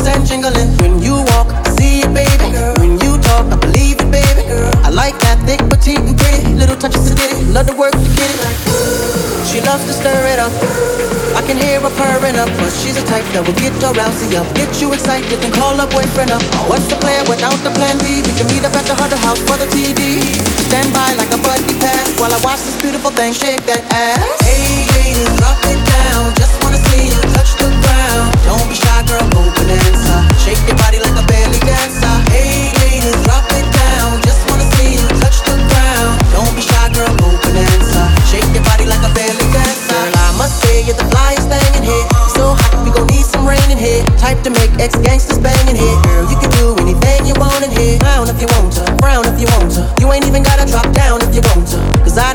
keys and jingling. When you walk, I see it, baby girl. When you talk, I believe it, baby girl. I like that thick, petite, and pretty. Little touches to get it. Love to work to get it. She loves to stir it up. I can hear her purring up, but she's a type that will get your rousey up, get you excited, then call her boyfriend up. What's the plan without the plan B? We can meet up at the Hunter House for the TV. Stand by like a buddy pass while I watch this beautiful thing shake that ass. Hey, ladies, drop it way, you're the flyest thing in here. So hot, we gon' need some rain in here. Type to make ex gangsters bang in here. Girl, you can do anything you want in here. Clown if you want to, frown if you want to. You ain't even gotta drop down if you want to. Cause I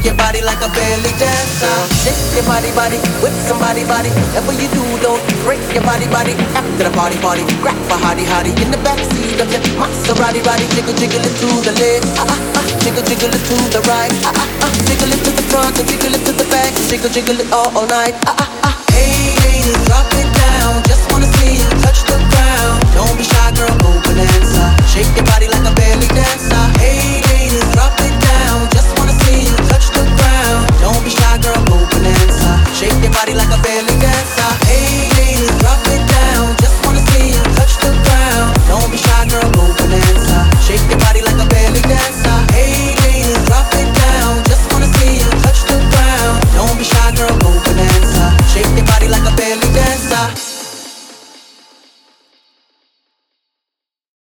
Shake your body like a belly dancer. Shake your body, body with somebody, body. Whatever you do, don't break your body, body. After the party, party, grab a hottie, hottie in the backseat of your Maserati, body. Jiggle, jiggle it to the left, ah ah ah. Jiggle, jiggle it to the right, ah ah ah. Jiggle it to the front and jiggle it to the back. Jiggle, jiggle it all, all night, ah ah ah. Hey, hey, drop it down. Just wanna see you touch the ground. Don't be shy, girl, go.